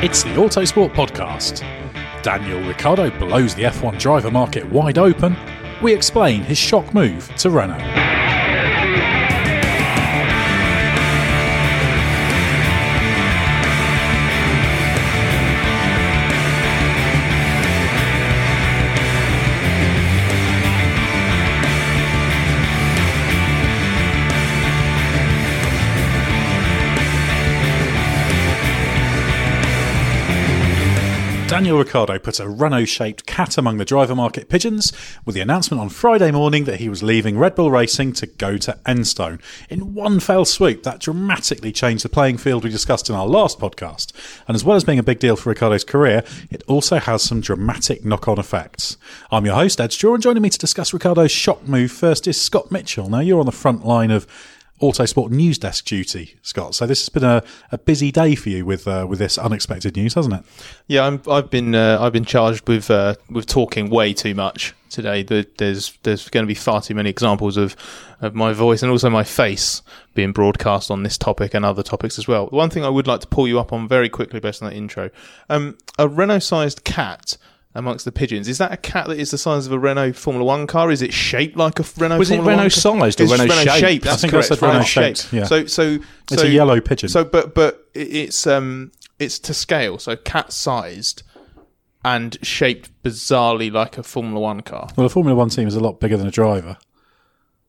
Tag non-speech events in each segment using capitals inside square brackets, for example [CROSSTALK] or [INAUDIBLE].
It's the Autosport Podcast. Daniel Ricciardo blows the F1 driver market wide open. We explain his shock move to Renault. Daniel Ricciardo put a Renault shaped cat among the driver market pigeons with the announcement on Friday morning that he was leaving Red Bull Racing to go to Enstone. In one fell swoop, that dramatically changed the playing field we discussed in our last podcast. And as well as being a big deal for Ricciardo's career, it also has some dramatic knock on effects. I'm your host, Ed Straw, and joining me to discuss Ricciardo's shock move first is Scott Mitchell. Now, you're on the front line of Autosport news desk duty, Scott. So this has been a, a busy day for you with uh, with this unexpected news, hasn't it? Yeah, I'm, I've been uh, I've been charged with uh, with talking way too much today. There's there's going to be far too many examples of of my voice and also my face being broadcast on this topic and other topics as well. One thing I would like to pull you up on very quickly based on that intro: um, a Renault-sized cat amongst the pigeons. Is that a cat that is the size of a Renault Formula One car? Is it shaped like a Renault? Was Formula it Renault One sized or It's Renault shaped? That's I think I correct. said Renault shaped, yeah. So so It's a yellow pigeon. So but but it's um it's to scale. So cat sized and shaped bizarrely like a Formula One car. Well, a Formula One team is a lot bigger than a driver.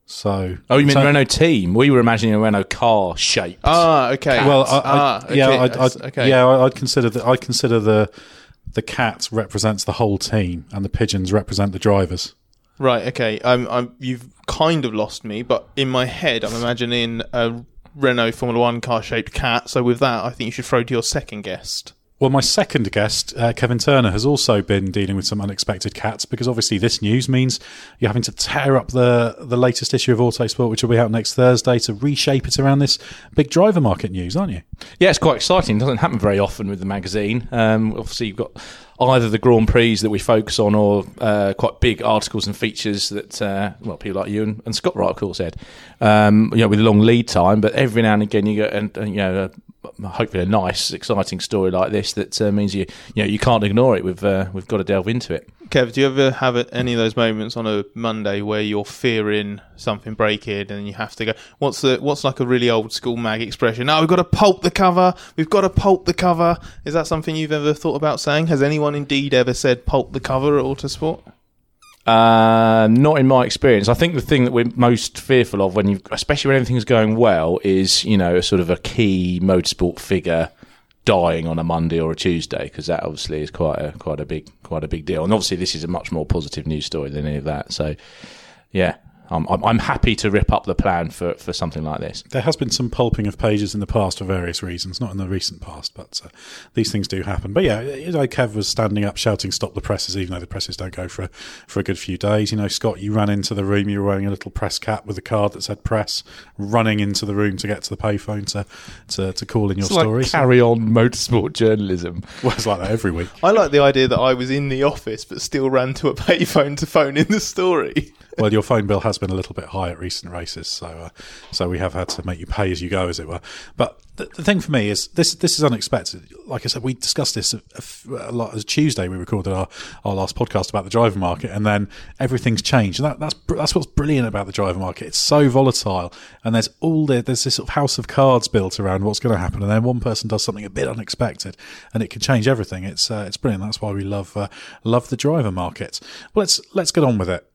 So, Oh, you mean so- Renault team? We were imagining a Renault car shape. Ah, okay. Well, I, I, ah, okay. yeah, I'd, that's- I'd, okay. yeah, I- I'd consider that. I consider the the cat represents the whole team, and the pigeons represent the drivers. Right. Okay. I'm, you've kind of lost me, but in my head, I'm imagining a Renault Formula One car shaped cat. So with that, I think you should throw to your second guest. Well, my second guest, uh, Kevin Turner, has also been dealing with some unexpected cats because obviously this news means you're having to tear up the the latest issue of Autosport, which will be out next Thursday, to reshape it around this big driver market news, aren't you? Yeah, it's quite exciting. It doesn't happen very often with the magazine. Um, obviously, you've got either the Grand Prix that we focus on or uh, quite big articles and features that, uh, well, people like you and, and Scott Wright, of course, Ed, um, you know, with a long lead time. But every now and again, you get, an, you know, hopefully a nice, exciting story like this that uh, means you you know you can't ignore it. We've uh, we've got to delve into it. Kev, do you ever have any of those moments on a Monday where you're fearing something breaking and you have to go? What's the what's like a really old school mag expression? No, we've got to pulp the cover. We've got to pulp the cover. Is that something you've ever thought about saying? Has anyone indeed ever said pulp the cover at Autosport? Uh, not in my experience. I think the thing that we're most fearful of when you, especially when everything's going well, is you know a sort of a key motorsport figure dying on a Monday or a Tuesday because that obviously is quite a quite a big quite a big deal. And obviously this is a much more positive news story than any of that. So yeah, I'm, I'm, I'm happy to rip up the plan for, for something like this. There has been some pulping of pages in the past for various reasons, not in the recent past, but uh, these things do happen. But yeah, you know, Kev was standing up shouting, "Stop the presses!" Even though the presses don't go for a, for a good few days. You know, Scott, you ran into the room. You were wearing a little press cap with a card that said "press," running into the room to get to the payphone to to, to call in your It's story. like carry on motorsport journalism. [LAUGHS] well, it's like that every week. I like the idea that I was in the office but still ran to a payphone to phone in the story. Well, your phone bill has been a little bit high at recent races, so uh, so we have had to make you pay as you go, as it were. But the, the thing for me is this this is unexpected. Like I said, we discussed this a, lot as Tuesday. We recorded our, our last podcast about the driver market, and then everything's changed. And that, that's that's what's brilliant about the driver market. It's so volatile, and there's all the, there's this sort of house of cards built around what's going to happen, and then one person does something a bit unexpected, and it can change everything. It's uh, it's brilliant. That's why we love uh, love the driver market. Well, let's let's get on with it.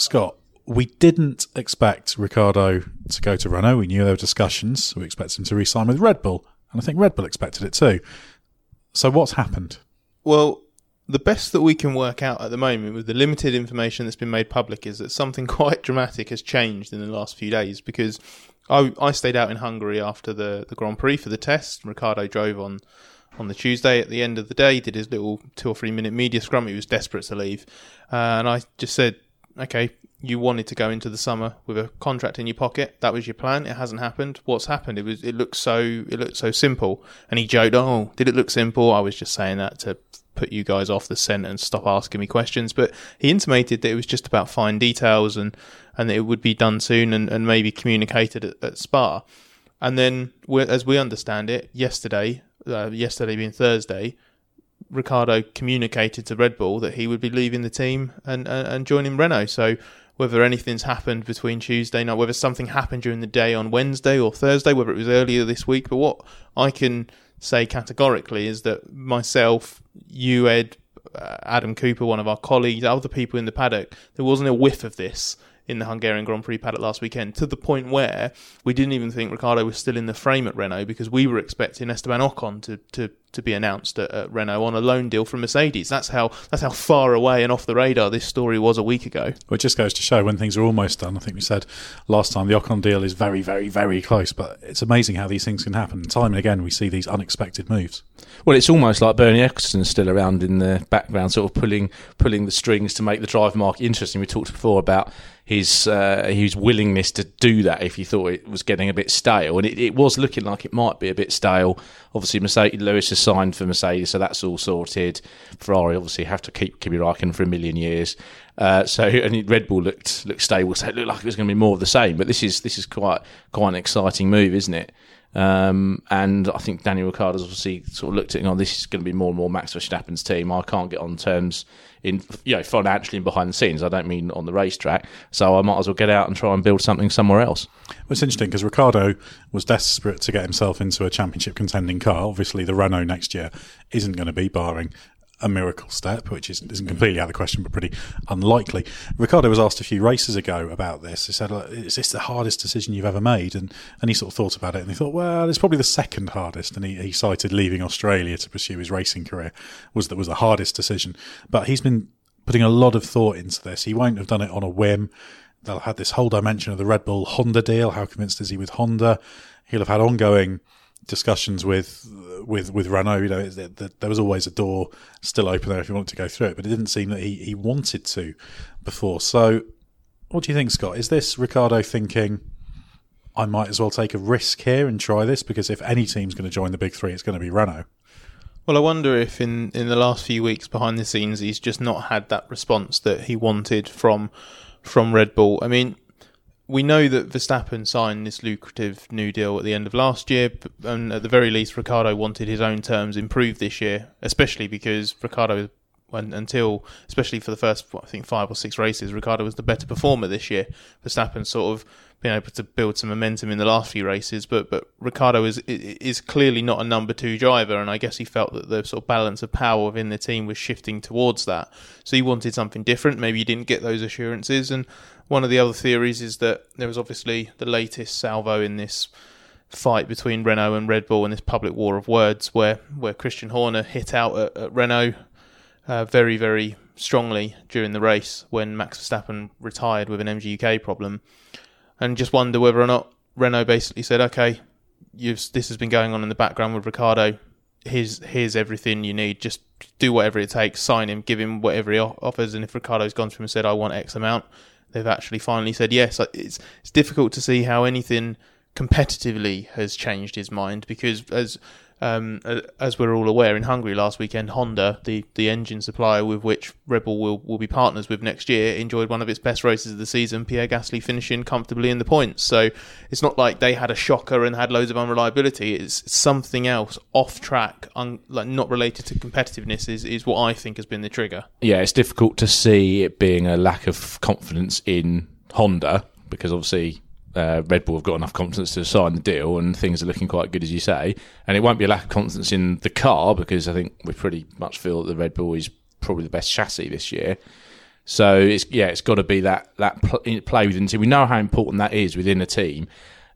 Scott, we didn't expect Ricciardo to go to Renault. We knew there were discussions. We expected him to re-sign with Red Bull, and I think Red Bull expected it too. So what's happened? Well, the best that we can work out at the moment with the limited information that's been made public is that something [LAUGHS] quite dramatic has changed in the last few days because I, I stayed out in Hungary after the, the Grand Prix for the test. Ricciardo drove on on the Tuesday at the end of the day, did his little two or three minute media scrum. He was desperate to leave. Uh, and I just said, okay, you wanted to go into the summer with a contract in your pocket. That was your plan. It hasn't happened. What's happened? It was. It looked so. It looked so simple. And he joked, "Oh, did it look simple?" I was just saying that to put you guys off the scent and stop asking me questions. But he intimated that it was just about fine details and and that it would be done soon and, and maybe communicated at, at Spa. And then, as we understand it, yesterday, uh, yesterday being Thursday, Ricciardo communicated to Red Bull that he would be leaving the team and, and, and joining Renault. So whether anything's happened between Tuesday night, whether something happened during the day on Wednesday or Thursday, whether it was earlier this week, but what I can say categorically is that myself, you, Ed, uh, Adam Cooper, one of our colleagues, other people in the paddock, there wasn't a whiff of this in the Hungarian Grand Prix paddock last weekend to the point where we didn't even think Ricciardo was still in the frame at Renault because we were expecting Esteban Ocon to, to, to be announced at, at Renault on a loan deal from Mercedes. That's how that's how far away and off the radar this story was a week ago. Well, it just goes to show when things are almost done. I think we said last time the Ocon deal is very, very, very close, but it's amazing how these things can happen. Time and again, we see these unexpected moves. Well, it's almost like Bernie Ecclestone is still around in the background, sort of pulling pulling the strings to make the drive market interesting. We talked before about his uh, his willingness to do that if he thought it was getting a bit stale, and it, it was looking like it might be a bit stale. Obviously, Mercedes Lewis has signed for Mercedes, so that's all sorted. Ferrari obviously have to keep Kimi Raikkonen for a million years. Uh, so and Red Bull looked looked stable, so it looked like it was going to be more of the same. But this is this is quite quite an exciting move, isn't it? Um, and I think Daniel Ricciardo's obviously sort of looked at gone, this is going to be more and more Max Verstappen's team. I can't get on terms in, you know, financially and behind the scenes. I don't mean on the racetrack. So I might as well get out and try and build something somewhere else. Well, it's interesting because Ricciardo was desperate to get himself into a championship contending car. Obviously, the Renault next year isn't going to be, barring a miracle step, which isn't, isn't completely out of the question, but pretty unlikely. Ricciardo was asked a few races ago about this. He said, "Is this the hardest decision you've ever made?" And and he sort of thought about it, and he thought, "Well, it's probably the second hardest." And he, he cited leaving Australia to pursue his racing career was that was the hardest decision. But he's been putting a lot of thought into this. He won't have done it on a whim. They'll have this whole dimension of the Red Bull Honda deal. How convinced is he with Honda? He'll have had ongoing discussions with with with Renault. You know, there was always a door still open there if you wanted to go through it, but it didn't seem that he, he wanted to before. So, what do you think, Scott? Is this Ricciardo thinking? I might as well take a risk here and try this because if any team's going to join the big three, it's going to be Renault. Well, I wonder if in, in the last few weeks behind the scenes he's just not had that response that he wanted from from Red Bull. I mean, we know that Verstappen signed this lucrative new deal at the end of last year, and at the very least, Ricciardo wanted his own terms improved this year, especially because Ricciardo, until especially for the first I think five or six races, Ricciardo was the better performer this year. Verstappen sort of been able to build some momentum in the last few races, but but Ricciardo is is clearly not a number two driver, and I guess he felt that the sort of balance of power within the team was shifting towards that. So he wanted something different. Maybe he didn't get those assurances, and one of the other theories is that there was obviously the latest salvo in this fight between Renault and Red Bull in this public war of words, where where Christian Horner hit out at, at Renault uh, very very strongly during the race when Max Verstappen retired with an MGUK problem and just wonder whether or not Renault basically said, "Okay, you've this has been going on in the background with Ricciardo. Here's here's everything you need. Just do whatever it takes. Sign him, give him whatever he offers. And if Ricciardo's gone to him and said, "I want X amount," they've actually finally said yes. It's it's difficult to see how anything competitively has changed his mind because as um, as we're all aware, in Hungary last weekend, Honda, the, the engine supplier with which Red Bull will, will be partners with next year, enjoyed one of its best races of the season, Pierre Gasly finishing comfortably in the points. So it's not like they had a shocker and had loads of unreliability. It's something else off track, un, like not related to competitiveness, is, is what I think has been the trigger. Yeah, it's difficult to see it being a lack of confidence in Honda because obviously uh, Red Bull have got enough confidence to sign the deal, and things are looking quite good, as you say. And it won't be a lack of confidence in the car because I think we pretty much feel that the Red Bull is probably the best chassis this year. So it's yeah, it's got to be that that pl- play within team. We know how important that is within a team.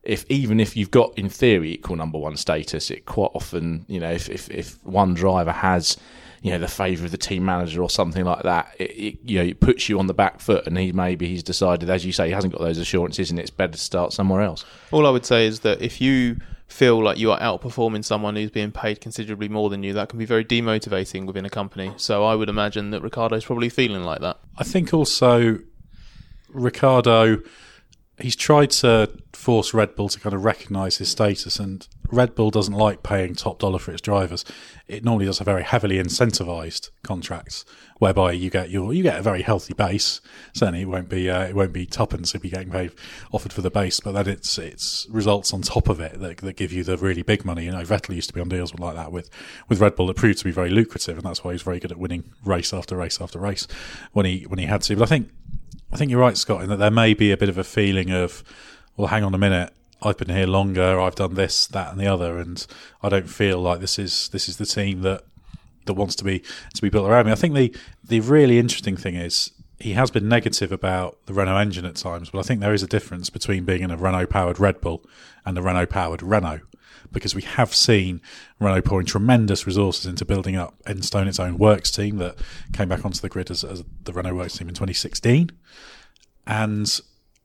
If even if you've got in theory equal number one status, it quite often you know if if, if one driver has you know the favour of the team manager or something like that. It, it, you know it puts you on the back foot, and he maybe he's decided, as you say, he hasn't got those assurances, and it's better to start somewhere else. All I would say is that if you feel like you are outperforming someone who's being paid considerably more than you, that can be very demotivating within a company. So I would imagine that Ricciardo's probably feeling like that. I think also Ricciardo he's tried to force Red Bull to kind of recognise his status, and Red Bull doesn't like paying top dollar for its drivers. It normally does a very heavily incentivised contracts, whereby you get your you get a very healthy base. Certainly, it won't be uh, it won't be tuppence if you're getting paid offered for the base, but then it's it's results on top of it that, that give you the really big money. You know, Vettel used to be on deals like that with with Red Bull that proved to be very lucrative, and that's why he's very good at winning race after race after race when he when he had to. But I think I think you're right, Scott, in that there may be a bit of a feeling of, well, hang on a minute, I've been here longer, I've done this, that, and the other, and I don't feel like this is this is the team that that wants to be to be built around me. I think the the really interesting thing is he has been negative about the Renault engine at times, but I think there is a difference between being in a Renault powered Red Bull and a Renault powered Renault because we have seen Renault pouring tremendous resources into building up Enstone, its own works team that came back onto the grid as, as the Renault works team in 2016. And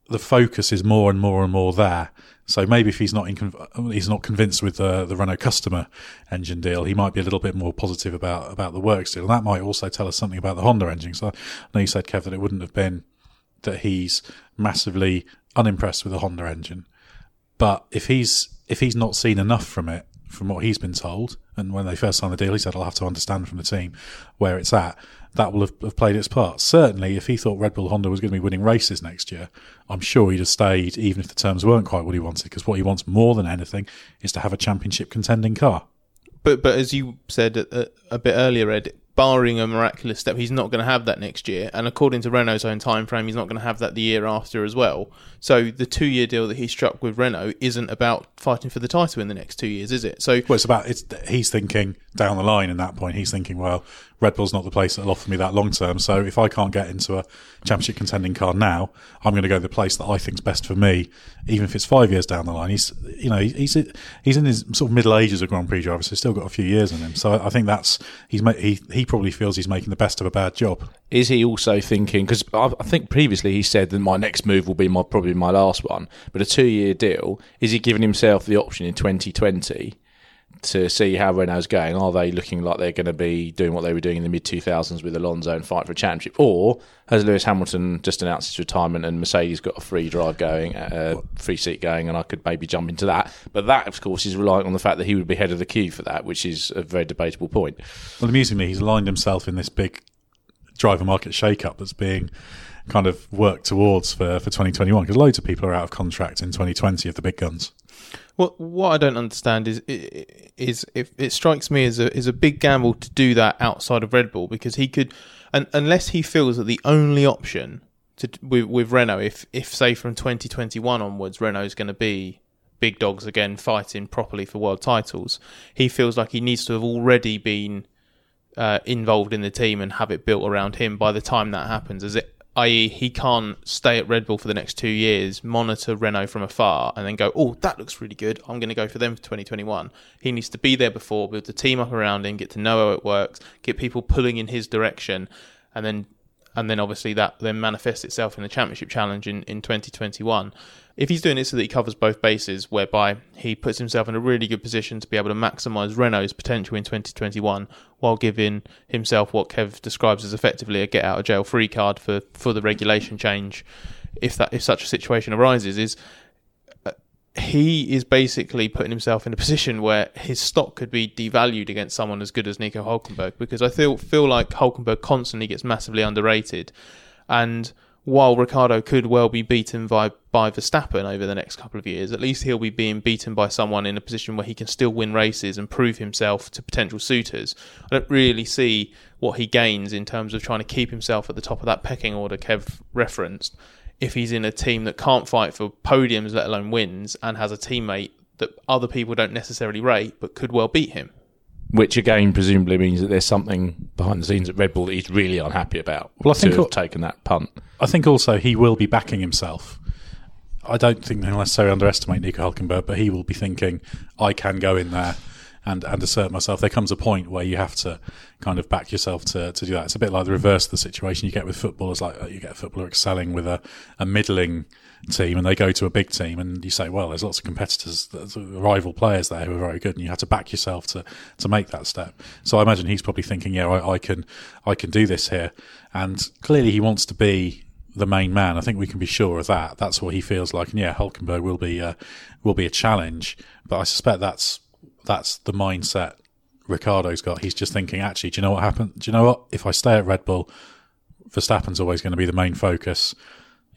the focus is more and more and more there. So maybe if he's not in, he's not convinced with the, the Renault customer engine deal, he might be a little bit more positive about about the works deal. And that might also tell us something about the Honda engine. So I know you said Kev that it wouldn't have been that he's massively unimpressed with the Honda engine, but if he's if he's not seen enough from it, from what he's been told, and when they first signed the deal, he said, I'll have to understand from the team where it's at. That will have, have played its part. Certainly, if he thought Red Bull Honda was going to be winning races next year, I'm sure he'd have stayed, even if the terms weren't quite what he wanted, because what he wants more than anything is to have a championship contending car. But but as you said a, a bit earlier, Ed, barring a miraculous step, he's not going to have that next year. And according to Renault's own time frame, he's not going to have that the year after as well. So the two-year deal that he struck with Renault isn't about fighting for the title in the next two years, is it? So well, it's about it's he's thinking down the line. In that point, he's thinking, well, Red Bull's not the place that'll offer me that long term. So if I can't get into a championship contending car now, I'm going to go to the place that I think's best for me, even if it's five years down the line. He's you know he's he's in his sort of middle ages of Grand Prix driver, so he's still got a few years in him. So I think that's he's he he probably feels he's making the best of a bad job. Is he also thinking? Because I think previously he said that my next move will be my probably my last one, but a two year deal. Is he giving himself the option in 2020? To see how Renault's going. Are they looking like they're going to be doing what they were doing in the mid 2000s with Alonso and fight for a championship? Or has Lewis Hamilton just announced his retirement and Mercedes got a free drive going, uh, a free seat going, and I could maybe jump into that? But that, of course, is relying on the fact that he would be head of the queue for that, which is a very debatable point. Well, amusingly, he's aligned himself in this big driver market shake-up that's being kind of worked towards for, for 2021 because loads of people are out of contract in 2020 of the big guns. Well, what I don't understand is is if it strikes me as a is a big gamble to do that outside of Red Bull because he could, and unless he feels that the only option to with, with Renault, if if say from 2021 onwards, Renault is going to be big dogs again fighting properly for world titles, he feels like he needs to have already been uh, involved in the team and have it built around him by the time that happens. As it i.e., he can't stay at Red Bull for the next two years, monitor Renault from afar, and then go, "Oh, that looks really good. I'm going to go for them for 2021." He needs to be there before, build the team up around him, get to know how it works, get people pulling in his direction, and then and then obviously that then manifests itself in the championship challenge in, in 2021 if he's doing it so that he covers both bases, whereby he puts himself in a really good position to be able to maximise Renault's potential in 2021 while giving himself what Kev describes as effectively a get out of jail free card for, for the regulation change, if that if such a situation arises, is uh, he is basically putting himself in a position where his stock could be devalued against someone as good as Nico Hulkenberg because I feel feel like Hulkenberg constantly gets massively underrated. And while Ricciardo could well be beaten by, by Verstappen over the next couple of years, at least he'll be being beaten by someone in a position where he can still win races and prove himself to potential suitors. I don't really see what he gains in terms of trying to keep himself at the top of that pecking order Kev referenced if he's in a team that can't fight for podiums, let alone wins, and has a teammate that other people don't necessarily rate but could well beat him which again presumably means that there's something behind the scenes at Red Bull that he's really unhappy about. Well, I think to have taken that punt. I think also he will be backing himself. I don't think they'll necessarily underestimate Nico Hulkenberg, but he will be thinking, I can go in there and, and assert myself. There comes a point where you have to kind of back yourself to, to do that. It's a bit like the reverse of the situation you get with footballers, like you get a footballer excelling with a, a middling team and they go to a big team and you say, well, there's lots of competitors, rival players there who are very good and you have to back yourself to, to make that step. So I imagine he's probably thinking, yeah, I, I can, I can do this here. And clearly he wants to be the main man. I think we can be sure of that. That's what he feels like. And yeah, Hulkenberg will be uh, will be a challenge, but I suspect that's that's the mindset Ricciardo's got. He's just thinking, actually, do you know what happened? Do you know what? If I stay at Red Bull, Verstappen's always going to be the main focus.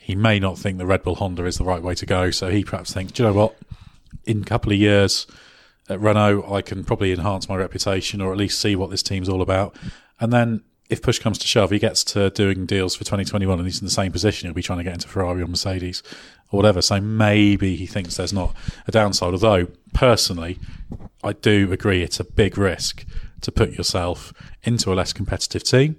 He may not think the Red Bull Honda is the right way to go, so he perhaps thinks, do you know what? In a couple of years at Renault, I can probably enhance my reputation or at least see what this team's all about. And then if push comes to shove, he gets to doing deals for 2021 and he's in the same position. He'll be trying to get into Ferrari or Mercedes or whatever. So maybe he thinks there's not a downside. Although, personally, I do agree it's a big risk to put yourself into a less competitive team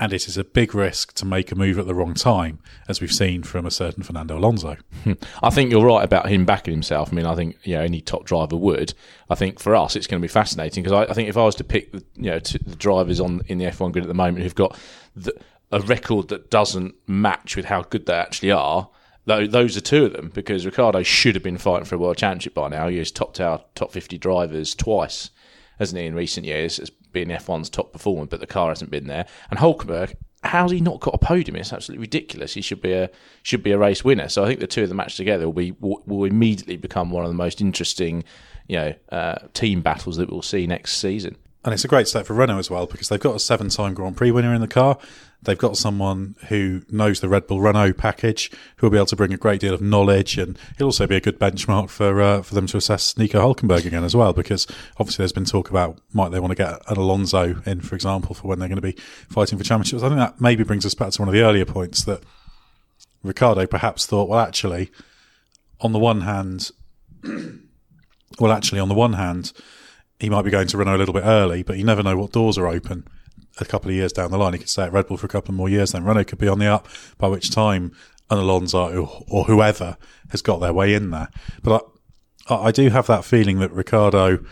and it is a big risk to make a move at the wrong time, as we've seen from a certain Fernando Alonso. Hmm. I think you're right about him backing himself. I mean, I think you know any top driver would. I think for us, it's going to be fascinating because I, I, think if I was to pick the, you know the drivers on in the F1 grid at the moment who've got the, a record that doesn't match with how good they actually are. Though Those are two of them because Ricciardo should have been fighting for a world championship by now. He's topped our top 50 drivers twice, hasn't he, in recent years? Being F1's top performer, but the car hasn't been there. And Hulkenberg, how's he not got a podium? It's absolutely ridiculous. He should be a should be a race winner. So I think the two of them matched together will be will, will immediately become one of the most interesting, you know, uh, team battles that we'll see next season. And it's a great step for Renault as well because they've got a seven-time Grand Prix winner in the car. They've got someone who knows the Red Bull Renault package, who will be able to bring a great deal of knowledge, and he'll also be a good benchmark for uh, for them to assess Nico Hulkenberg again as well. Because obviously, there's been talk about might they want to get an Alonso in, for example, for when they're going to be fighting for championships. I think that maybe brings us back to one of the earlier points that Ricciardo perhaps thought, well, actually, on the one hand, [CLEARS THROAT] well, actually, on the one hand, he might be going to Renault a little bit early, but you never know what doors are open a couple of years down the line. He could stay at Red Bull for a couple more years, then Renault could be on the up, by which time an Alonso or, whoever has got their way in there. But I, I do have that feeling that Ricciardo,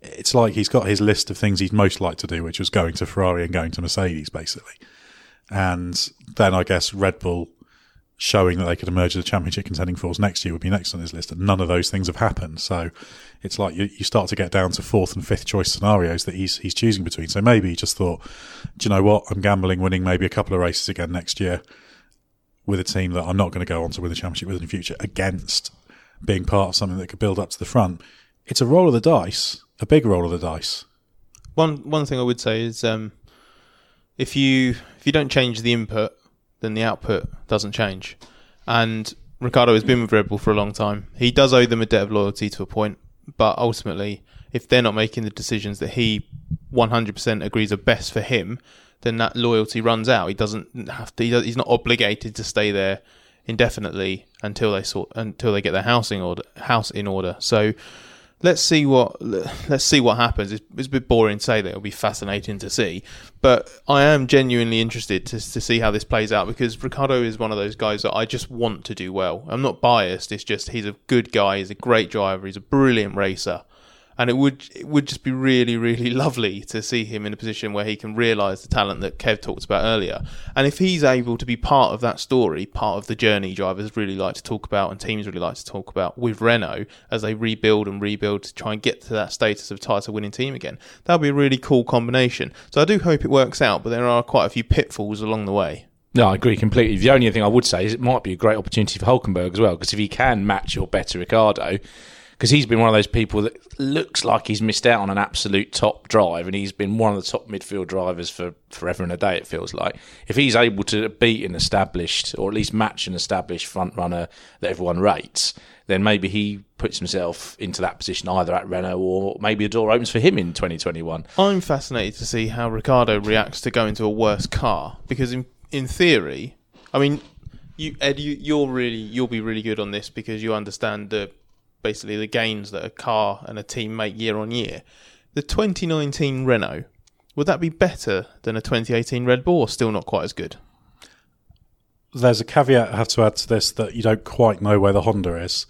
it's like he's got his list of things he'd most like to do, which was going to Ferrari and going to Mercedes, basically. And then I guess Red Bull showing that they could emerge as a championship contending force next year would be next on his list. And none of those things have happened. So it's like you, you start to get down to fourth and fifth choice scenarios that he's he's choosing between. So maybe he just thought, do you know what? I'm gambling winning maybe a couple of races again next year with a team that I'm not going to go on to win the championship with in the future against being part of something that could build up to the front. It's a roll of the dice, a big roll of the dice. One one thing I would say is um, if you if you don't change the input, then the output doesn't change. And Ricciardo has been with Red Bull for a long time. He does owe them a debt of loyalty to a point, but ultimately, if they're not making the decisions that he 100% agrees are best for him, then that loyalty runs out. He doesn't have to. He's not obligated to stay there indefinitely until they sort until they get their housing order house in order. So let's see what let's see what happens. It's, it's, a bit boring to say that it'll be fascinating to see, but I am genuinely interested to to see how this plays out because Ricciardo is one of those guys that I just want to do well. I'm not biased. It's just he's a good guy. He's a great driver. He's a brilliant racer and it would it would just be really really [LAUGHS] lovely to see him in a position where he can realise the talent that Kev talked about earlier. And if he's able to be part of that story, part of the journey drivers really like to talk about and teams really like to talk about with Renault as they rebuild and rebuild to try and get to that status of title winning team again, that would be a really cool combination. So I do hope it works out, but there are quite a few pitfalls along the way. No, I agree completely. The only thing I would say is it might be a great opportunity for Hulkenberg as well, because if he can match your better Ricciardo, because he's been one of those people that looks like he's missed out on an absolute top drive, and he's been one of the top midfield drivers for forever and a day. It feels like if he's able to beat an established, or at least match an established front runner that everyone rates, then maybe he puts himself into that position either at Renault or maybe a door opens for him in 2021. I'm fascinated to see how Ricciardo reacts to going to a worse car because in in theory, I mean, you Ed, you, you're really you'll be really good on this because you understand the basically the gains that a car and a team make year on year. The 2019 Renault, would that be better than a 2018 Red Bull still not quite as good? There's a caveat I have to add to this that you don't quite know where the Honda is,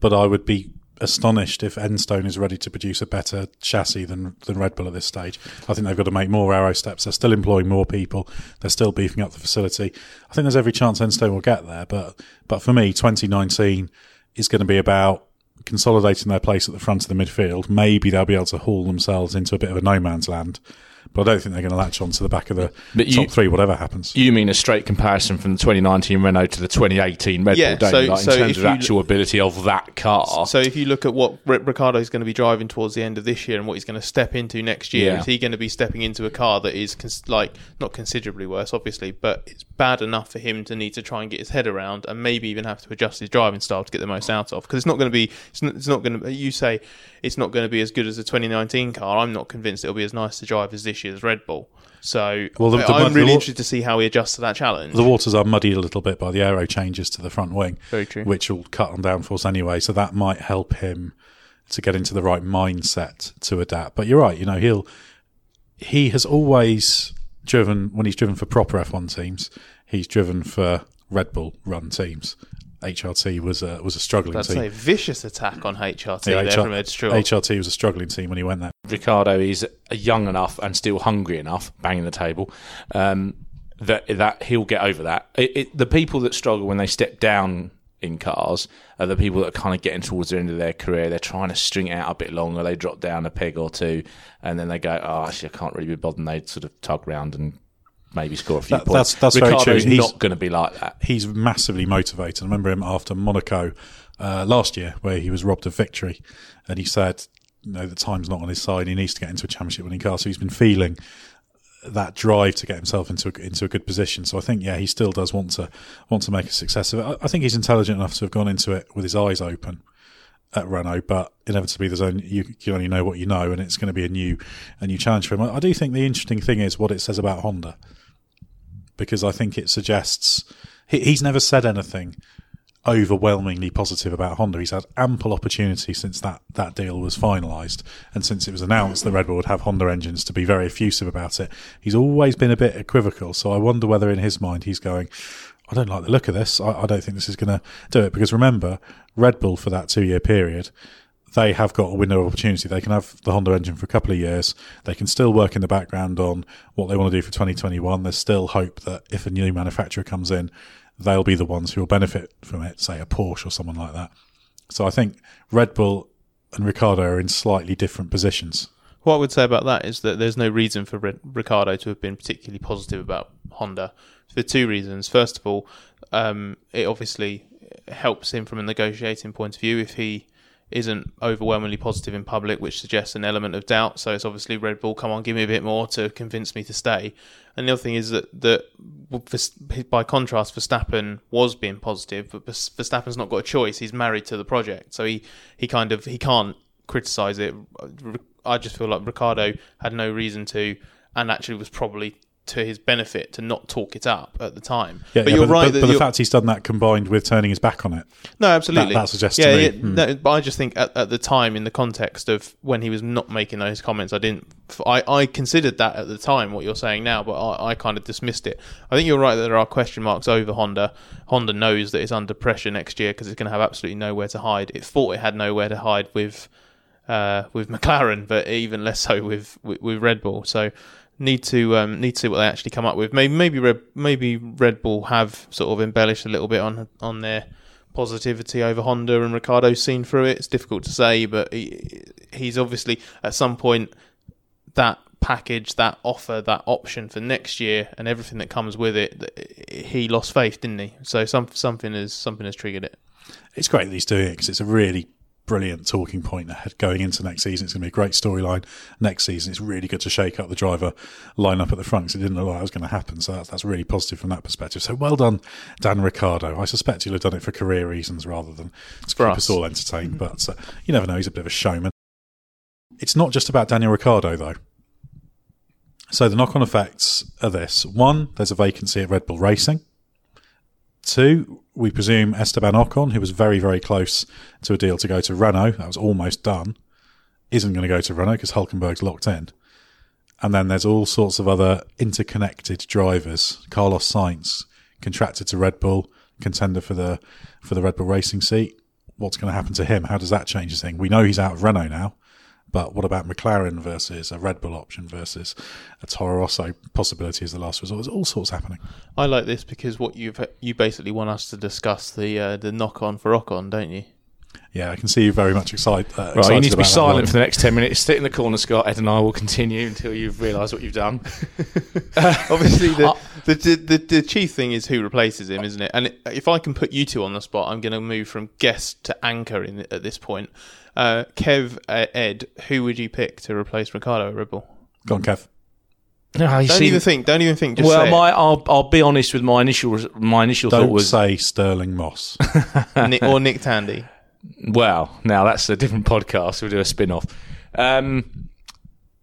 but I would be astonished if Enstone is ready to produce a better chassis than than Red Bull at this stage. I think they've got to make more aero steps. They're still employing more people. They're still beefing up the facility. I think there's every chance Enstone will get there. But but for me, 2019 is going to be about consolidating their place at the front of the midfield, maybe they'll be able to haul themselves into a bit of a no man's land but I don't think they're going to latch on to the back of the but top three, whatever happens. You mean a straight comparison from the 2019 Renault to the 2018 Red yeah, Bull, so, like, so in terms of actual ability of that car? So if you look at what Ricciardo is going to be driving towards the end of this year and what he's going to step into next year, yeah. is he going to be stepping into a car that is cons- like not considerably worse, obviously, but it's bad enough for him to need to try and get his head around and maybe even have to adjust his driving style to get the most out of? Because it's not going to be, it's not, it's not going to. You say it's not going to be as good as the 2019 car. I'm not convinced it'll be as nice to drive as this year's Red Bull. So well, the, the, I'm really the, interested to see how he adjusts to that challenge. The waters are muddied a little bit by the aero changes to the front wing, very true, which will cut on downforce anyway. So that might help him to get into the right mindset to adapt. But you're right, you know he'll he has always driven when he's driven for proper F1 teams. He's driven for Red Bull run teams. HRT was a was a struggling That's team. a vicious attack on HRT yeah, there HR, from Ed Straw. HRT was a struggling team when he went there. Ricciardo is young enough and still hungry enough, banging the table, um, that that he'll get over that. It, it, the people that struggle when they step down in cars are the people that are kind of getting towards the end of their career. They're trying to string it out a bit longer. They drop down a peg or two, and then they go, "Oh, actually, I can't really be bothered." And they sort of tug round and maybe score a few that, points. That's, that's very true. He's not going to be like that. He's massively motivated. I remember him after Monaco uh, last year, where he was robbed of victory, and he said, "You know, the time's not on his side. He needs to get into a championship winning car." So he's been feeling that drive to get himself into a, into a good position. So I think, yeah, he still does want to want to make a success of it. I, I think he's intelligent enough to have gone into it with his eyes open at Renault, but inevitably there's only you can only know what you know, and it's going to be a new a new challenge for him. I, do think the interesting thing is what it says about Honda because I think it suggests he, he's never said anything overwhelmingly positive about Honda. He's had ample opportunity since that, that deal was finalised and since it was announced that Red Bull would have Honda engines to be very effusive about it. He's always been a bit equivocal, so I wonder whether in his mind he's going, I don't like the look of this. I, I don't think this is going to do it because remember, Red Bull for that two year period they have got a window of opportunity. They can have the Honda engine for a couple of years. They can still work in the background on what they want to do for 2021. There's still hope that if a new manufacturer comes in, they'll be the ones who will benefit from it, say a Porsche or someone like that. So I think Red Bull and Ricciardo are in slightly different positions. What I would say about that is that there's no reason for Ricciardo to have been particularly positive about Honda for two reasons. First of all, um, it obviously helps him from a negotiating point of view if he isn't overwhelmingly positive in public, which suggests an element of doubt. So it's obviously Red Bull, come on, give me a bit more to convince me to stay. And the other thing is that that by contrast, Verstappen was being positive, but Verstappen's not got a choice. He's married to the project, so he he kind of he can't criticize it. I just feel like Ricciardo had no reason to, and actually was probably to his benefit to not talk it up at the time. Yeah, but yeah, you're but, right. But, but the fact he's done that combined with turning his back on it. No, absolutely. That, that suggests yeah, yeah hmm. no, but I just think at, at, the time, in the context of when he was not making those comments, I didn't. I, I considered that at the time what you're saying now, but I, I kind of dismissed it. I think you're right that there are question marks over Honda. Honda knows that it's under pressure next year because it's going to have absolutely nowhere to hide. It thought it had nowhere to hide with. Uh, with [LAUGHS] McLaren, but even less so with, with, with Red Bull. So need to um, need to see what they actually come up with. Maybe maybe Red maybe Red Bull have sort of embellished a little bit on on their positivity over Honda and Ricciardo's seen through it. It's difficult to say, but he, he's obviously at some point that package, that offer, that option for next year, and everything that comes with it. He lost faith, didn't he? So some something has something has triggered it. It's great that he's doing it because it's a really brilliant talking point ahead going into next season. It's going to be a great storyline next season. It's really good to shake up the driver lineup at the front because it didn't look like that was going to happen. So that's, that's really positive from that perspective. So well done, Dan Ricciardo. I suspect he'll have done it for career reasons rather than to keep us. us all entertained. Mm-hmm. But uh, you never know. He's a bit of a showman. It's not just about Daniel Ricciardo though. So the knock-on effects are this: one, there's a vacancy at Red Bull Racing. Two, we presume Esteban Ocon, who was very, very close to a deal to go to Renault, that was almost done, isn't going to go to Renault because Hulkenberg's locked in. And then there's all sorts of other interconnected drivers. Carlos Sainz, contracted to Red Bull, contender for the for the Red Bull Racing seat. What's going to happen to him? How does that change the thing? We know he's out of Renault now. But what about McLaren versus a Red Bull option versus a Toro Rosso possibility as the last resort? There's all sorts happening. I like this because what you've you basically want us to discuss the uh, the knock on for Ocon, don't you? Yeah, I can see you very much excited. Uh, right, you need to be silent for the next ten minutes. Sit in the corner, Scott. Ed and I will continue until you've realised what you've done. [LAUGHS] Obviously, the, the, the, the, chief thing is who replaces him, isn't it? And if I can put you two on the spot, I'm going to move from guest to anchor in, at this point. Uh, Kev, uh, Ed, who would you pick to replace Ricciardo at Red Bull? Go on, Kev. No, don't see, even think. Don't even think. well, my, I'll, I'll be honest with my initial my initial don't thought was say Stirling Moss [LAUGHS] Nick, or Nick Tandy. Well, now that's a different podcast. We'll do a spin off. Um,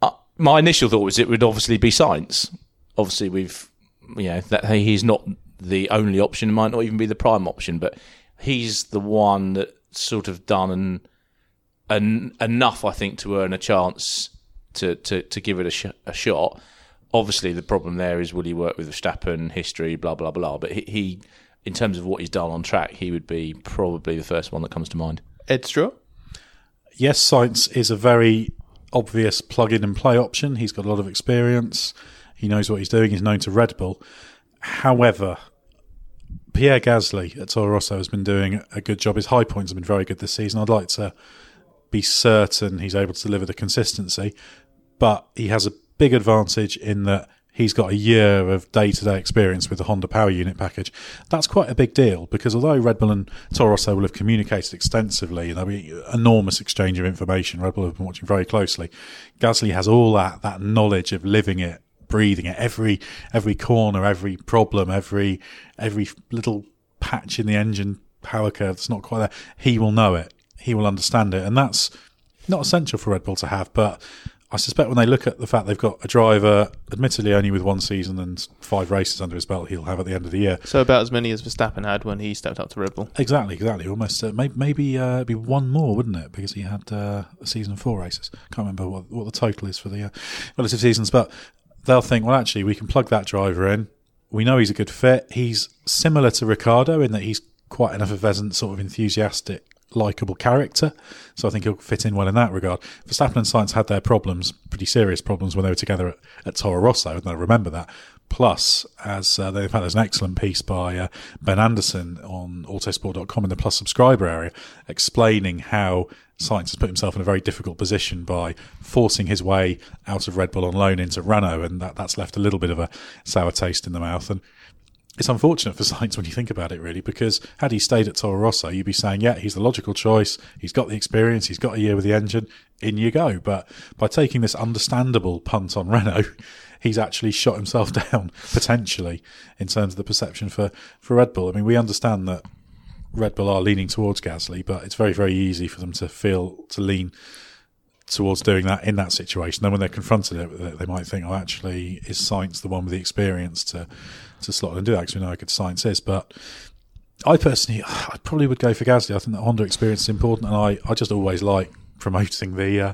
uh, my initial thought was it would obviously be Sainz. Obviously, we've you know that he's not the only option. It might not even be the prime option, but he's the one that sort of done and en- enough, I think, to earn a chance to, to, to give it a, sh- a shot. Obviously, the problem there is will he work with Verstappen, history, blah, blah, blah. But he, he, in terms of what he's done on track, he would be probably the first one that comes to mind. Ed Straw? Yes, Sainz is a very obvious plug in and play option. He's got a lot of experience. He knows what he's doing. He's known to Red Bull. However, Pierre Gasly at Toro Rosso has been doing a good job. His high points have been very good this season. I'd like to be certain he's able to deliver the consistency. But he has a big advantage in that he's got a year of day to day experience with the Honda Power Unit package. That's quite a big deal because although Red Bull and Toro Rosso will have communicated extensively and there'll be enormous exchange of information, Red Bull have been watching very closely. Gasly has all that that knowledge of living it, breathing it, every every corner, every problem, every every little patch in the engine power curve that's not quite there. He will know it he will understand it, and that's not essential for Red Bull to have. But I suspect when they look at the fact they've got a driver, admittedly only with one season and five races under his belt, he'll have at the end of the year. So about as many as Verstappen had when he stepped up to Red Bull. Exactly, exactly. Almost uh, maybe maybe uh, be one more, wouldn't it? Because he had uh, a season four races. Can't remember what what the total is for the uh, relative seasons, but they'll think, well, actually, we can plug that driver in. We know he's a good fit. He's similar to Ricciardo in that he's quite an effervescent, sort of enthusiastic likable character. So I think he'll fit in well in that regard. Verstappen and Sainz had their problems, pretty serious problems, when they were together at, at Toro Rosso, and I remember that. Plus, as uh, they've had there's an excellent piece by uh, Ben Anderson on Autosport.com in the Plus subscriber area, explaining how Sainz has put himself in a very difficult position by forcing his way out of Red Bull on loan into Renault, and that, that's left a little bit of a sour taste in the mouth. And it's unfortunate for [LAUGHS] Sainz when you think about it, really, because had he stayed at Toro Rosso, you'd be saying, yeah, he's the logical choice. He's got the experience. He's got a year with the engine. In you go. But by taking this understandable punt on Renault, [LAUGHS] he's actually shot himself [LAUGHS] down potentially in terms of the perception for, for Red Bull. I mean, we understand that Red Bull are leaning towards Gasly, but it's very, very easy for them to feel to lean towards doing that in that situation. Then when they're confronted with it, they might think, "Oh, actually, is Sainz the one with the experience to to slot and do that?" Because we know how good Sainz is. But I personally, I probably would go for Gasly. I think that Honda experience is important, and I, I just always like promoting the uh,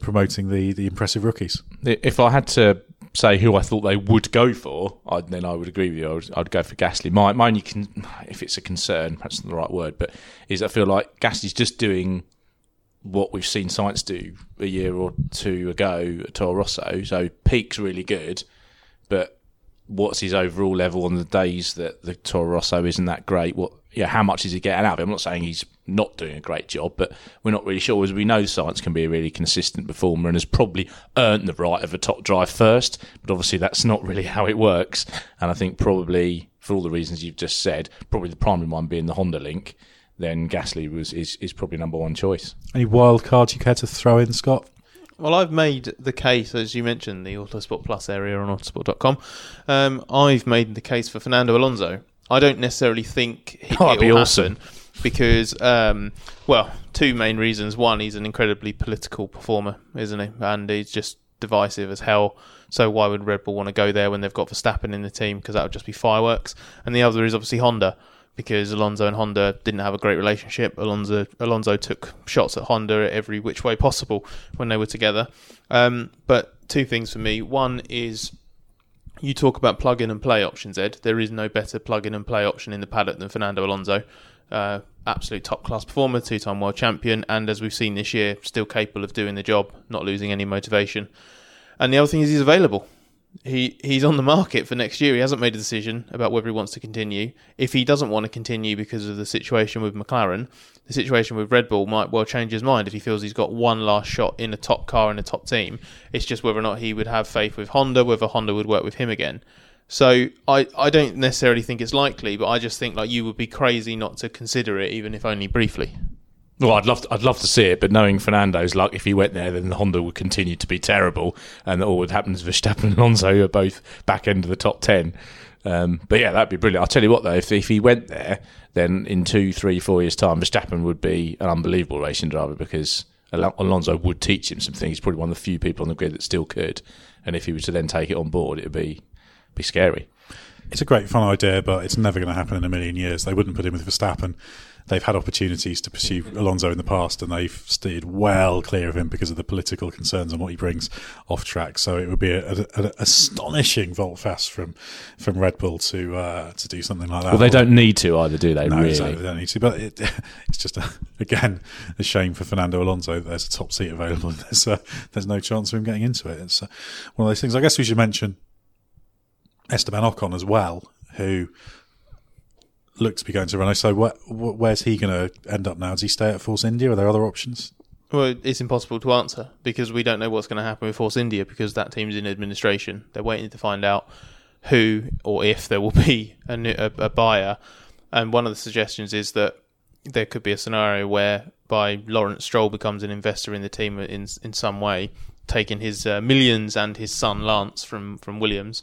promoting the the impressive rookies. If I had to say who I thought they would go for, I'd, then I would agree with you. I would, I'd go for Gasly. My, my only, con- if it's a concern, perhaps not the right word, but is I feel like Gasly's just doing what we've seen Sainz do a year or two ago at Toro Rosso. So peak's really good, but what's his overall level on the days that the Toro Rosso isn't that great? What, yeah, how much is he getting out of it? I'm not saying he's not doing a great job, but we're not really sure. As we know, Sainz can be a really consistent performer and has probably earned the right of a top drive first, but obviously that's not really how it works. And I think probably for all the reasons you've just said, probably the primary one being the Honda link then Gasly was is, is probably number one choice. Any wild cards you care to throw in, Scott? Well, I've made the case, as you mentioned, the Autosport Plus area on autosport.com. Um, I've made the case for Fernando Alonso. I don't necessarily think it, oh, that'd be awesome because, um, well, two main reasons. One, he's an incredibly political performer, isn't he? And he's just divisive as hell. So why would Red Bull want to go there when they've got Verstappen in the team? Because that would just be fireworks. And the other is obviously Honda because Alonso and Honda didn't have a great relationship. Alonso Alonso took shots at Honda every which way possible when they were together. Um, but two things for me. One is you talk about plug in and play options, Ed. There is no better plug in and play option in the paddock than Fernando Alonso. Uh, absolute top class performer, two time world champion, and as we've seen this year, still capable of doing the job, not losing any motivation. And the other thing is he's available he he's on the market for next year. He hasn't made a decision about whether he wants to continue. If he doesn't want to continue because of the situation with McLaren, the situation with Red Bull might well change his mind if he feels he's got one last shot in a top car in a top team. It's just whether or not he would have faith with Honda, whether Honda would work with him again. So I, I don't necessarily think it's likely, but I just think like you would be crazy not to consider it, even if only briefly. Well, I'd love to, I'd love to see it, but knowing Fernando's luck, if he went there, then the Honda would continue to be terrible, and all would happen is Verstappen and Alonso are both back end of the top ten. Um, but yeah, that'd be brilliant. I'll tell you what, though, if if he went there, then in two, three, four years' time, Verstappen would be an unbelievable racing driver because Alonso would teach him some things. He's probably one of the few people on the grid that still could, and if he was to then take it on board, it would be be scary. It's a great fun idea, but it's never going to happen in a million years. They wouldn't put him with Verstappen they've had opportunities to pursue Alonso in the past, and they've steered well clear of him because of the political concerns and what he brings off track. So it would be an astonishing volte-face from from Red Bull to uh, to do something like that. Well, they don't need to either, do they? No, really? exactly, they don't need to. But it, [LAUGHS] it's just a, again a shame for Fernando Alonso. There's a top seat available. There's uh, there's no chance of him getting into it. It's uh, one of those things. I guess we should mention Esteban Ocon as well, who look to be going to Renault. So where's he going to end up now? Does he stay at Force India? Are there other options? Well, it's impossible to answer because we don't know what's going to happen with Force India because that team's in administration. They're waiting to find out who or if there will [LAUGHS] be a, a, a buyer. And one of the suggestions is that there could be a scenario where by Lawrence Stroll becomes an investor in the team in in some way, taking his uh, millions and his son Lance from from Williams,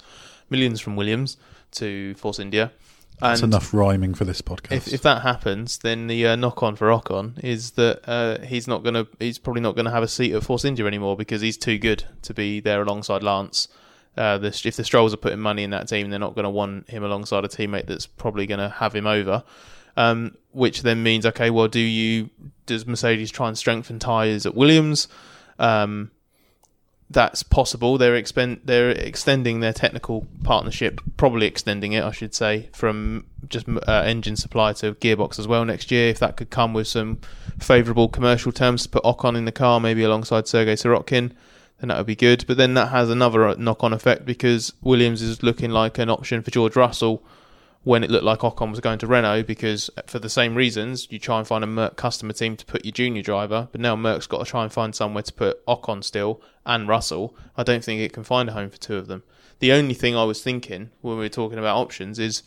millions from Williams to Force India that's and enough rhyming for this podcast. If, if that happens, then the uh, knock on for Ocon is that uh, he's not going to. He's probably not going to have a seat at Force India anymore because he's too good to be there alongside Lance. Uh, the, if the Strolls are putting money in that team, they're not going to want him alongside a teammate that's probably going to have him over. Um, which then means, okay, well, do you does Mercedes try and strengthen tyres at Williams? Um, that's possible. They're expend they're extending their technical partnership, probably extending it, I should say, from just uh, engine supply to gearbox as well next year. If that could come with some favourable commercial terms to put Ocon in the car, maybe alongside Sergei Sirotkin, then that would be good. But then that has another knock-on effect because Williams is looking like an option for George Russell when it looked like Ocon was going to Renault because uh, for the same reasons you try and find a Merc customer team to put your junior driver, but now Merc's got to try and find somewhere to put Ocon still and Russell. I don't think it can find a home for two of them. The only thing I was thinking when we were talking about options is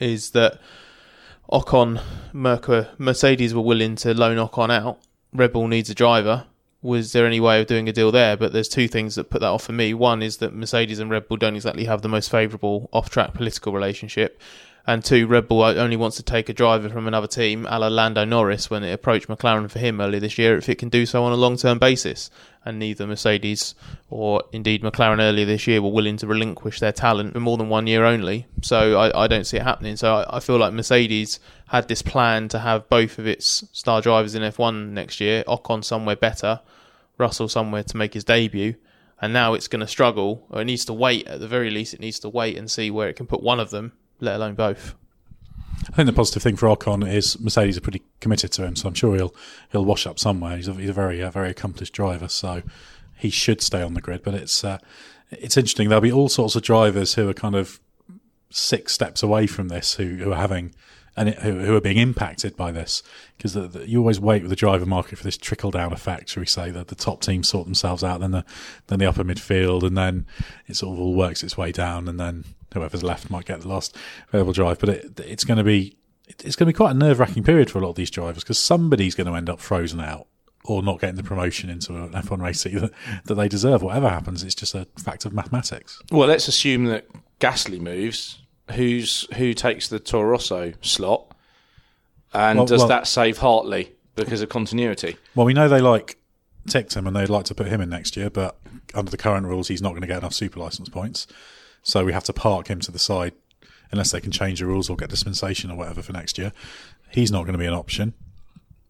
is that Ocon, Merc, Mercedes were willing to loan Ocon out. Red Bull needs a driver was there any way of doing a deal there? But there's two things that put that off for me. One is that Mercedes and Red Bull don't exactly have the most favourable off-track political relationship. And two, Red Bull only wants to take a driver from another team, a la Lando Norris, when it approached McLaren for him earlier this year, if it can do so on a long term basis. And neither Mercedes or indeed McLaren earlier this year were willing to relinquish their talent for more than one year only. So I, I don't see it happening. So I, I, feel like Mercedes had this plan to have both of its star drivers in F1 next year, Ocon somewhere better, Russell somewhere to make his debut. And now it's going to struggle, or it needs to wait at the very least. It needs to wait and see where it can put one of them let alone both. I think the positive thing for Ocon is Mercedes are pretty committed to him, so I'm sure he'll he'll wash up somewhere. He's a, he's a very uh, very accomplished driver, so he should stay on the grid. But it's uh, it's interesting. There'll be all sorts of drivers who are kind of six steps away from this, who who are having and it, who, who, are being impacted by this because you always wait with the driver market for this trickle down effect. Shall we say that the top teams sort themselves out, then the then the upper midfield, and then it sort of all works its way down, and then whoever's left might get the last available drive. But it, it's going to be it's going to be quite a nerve wracking period for a lot of these drivers because somebody's going to end up frozen out or not getting the promotion into an F1 race that, that they deserve. Whatever happens, it's just a fact of mathematics. Well, let's assume that Gasly moves. Who's who takes the Toro Rosso slot, and well, does well, that save Hartley because of continuity? Well, we know they like Ticktum and they'd like to put him in next year, but under the current rules, he's not going to get enough super license points. So we have to park him to the side unless they can change the rules or get dispensation or whatever for next year. He's not going to be an option.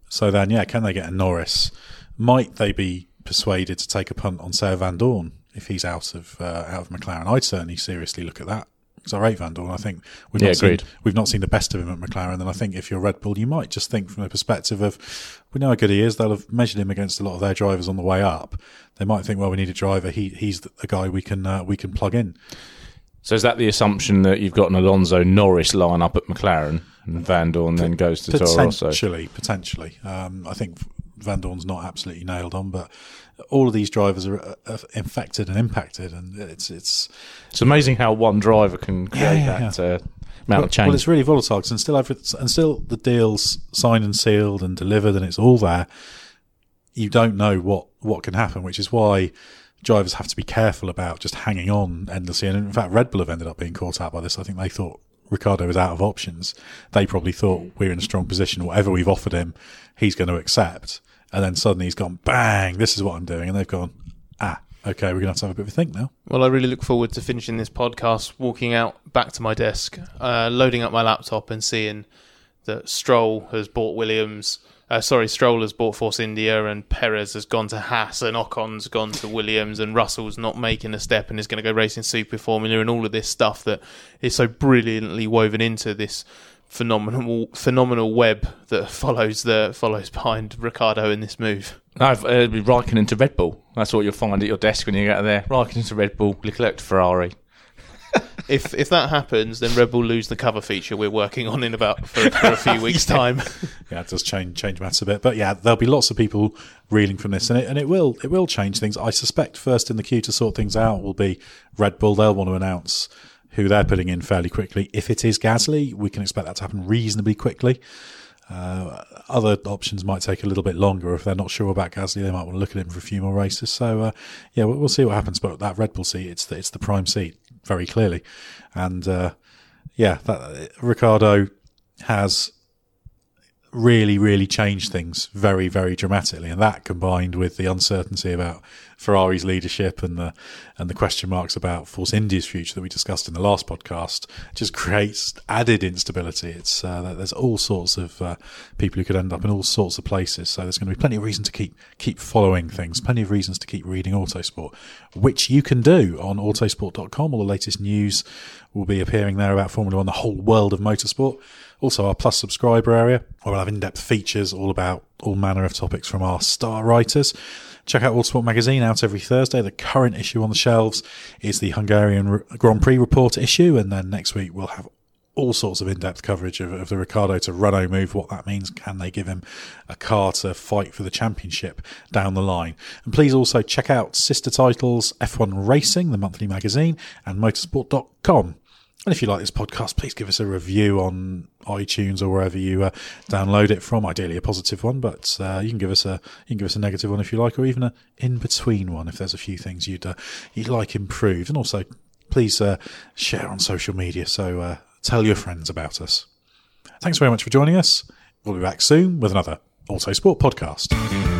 So then, yeah, can they get a Norris? Might they be persuaded to take a punt on Vandoorne if he's out of uh, out of McLaren? I'd certainly seriously look at that because I rate Vandoorne. I think we've yeah, not agreed. seen we've not seen the best of him at McLaren. And I think if you're Red Bull, you might just think from the perspective of we know how good he is. They'll have measured him against a lot of their drivers on the way up. They might think, well, we need a driver. He he's the guy we can uh, we can plug in. So is that the assumption that you've got an Alonso Norris line up at McLaren and Vandoorne then goes to Toro Rosso? Potentially, potentially. Um, I think Vandoorne's not absolutely nailed on, but all of these drivers are, are infected and impacted, and it's it's it's amazing how one driver can create yeah, yeah, that. Yeah. Uh, amount well, of change. Well, it's really volatile and still and still the deals signed and sealed and delivered, and it's all there. You don't know what what can happen, which is why drivers have to be careful about just hanging on endlessly. And in fact, Red Bull have ended up being caught out by this. I think they thought Ricciardo was out of options. They probably thought we're in a strong position. Whatever we've offered him, he's going to accept. And then suddenly he's gone, bang, this is what I'm doing. And they've gone, ah, okay, we're going to have to have a bit of a think now. Well, I really look forward to finishing this podcast, walking out back to my desk, uh, loading up my laptop and seeing that Stroll has bought Williams uh, sorry, Stroller's bought Force India, and Perez has gone to Haas, and Ocon's gone to Williams, and Russell's not making a step and is going to go racing Super Formula, and all of this stuff that is so brilliantly woven into this phenomenal phenomenal web that follows the follows behind Ricciardo in this move. I've uh, Raikkonen into Red Bull. That's what you'll find at your desk when you get there. Raikkonen to Red Bull, Leclerc to Ferrari if if that happens, then Red Bull lose the cover feature we're working on in about for, for a few [LAUGHS] weeks' time. yeah, it does change change matters a bit, but yeah, there'll be lots of people reeling from this, and it and it will it will change things. I suspect first in the queue to sort things out will be Red Bull. They'll want to announce who they're putting in fairly quickly. If it is Gasly, we can expect that to happen reasonably quickly. Uh, other options might take a little bit longer. If they're not sure about Gasly, they might want to look at him for a few more races. So, uh, yeah, we'll, we'll, see what happens. But that Red Bull seat, it's the, it's the prime seat very clearly. And uh, yeah, that, Ricciardo has really, really changed things very, very dramatically. And that combined with the uncertainty about Ferrari's leadership and the and the question marks about Force India's future that we discussed in the last podcast just [LAUGHS] creates added instability. It's uh, there's all sorts of uh, people who could end up in all sorts of places. So there's going to be plenty of reason to keep keep following things, plenty of reasons to keep reading Autosport, which you can do on Autosport.com. All the latest news will be appearing there about Formula One, the whole world of motorsport. Also, our Plus subscriber area, where we'll have in depth features all about all manner of topics from our star writers. Check out Autosport magazine out every Thursday. The current issue on the shelves is the Hungarian Grand Prix report issue, and then next week we'll have all sorts of in-depth coverage of, of the Ricciardo to Renault move, what that means. Can they give him a car to fight for the championship down the line? And please also check out sister titles F1 Racing, the monthly magazine, and motorsport.com. And if you like this podcast, please give us a review on iTunes or wherever you uh, download it from. Ideally, a positive one, but uh, you can give us a you can give us a negative one if you like, or even a in between one if there's a few things you'd uh, you'd like improved. And also, please uh, share on social media. So uh, tell your friends about us. Thanks very much for joining us. We'll be back soon with another Autosport podcast.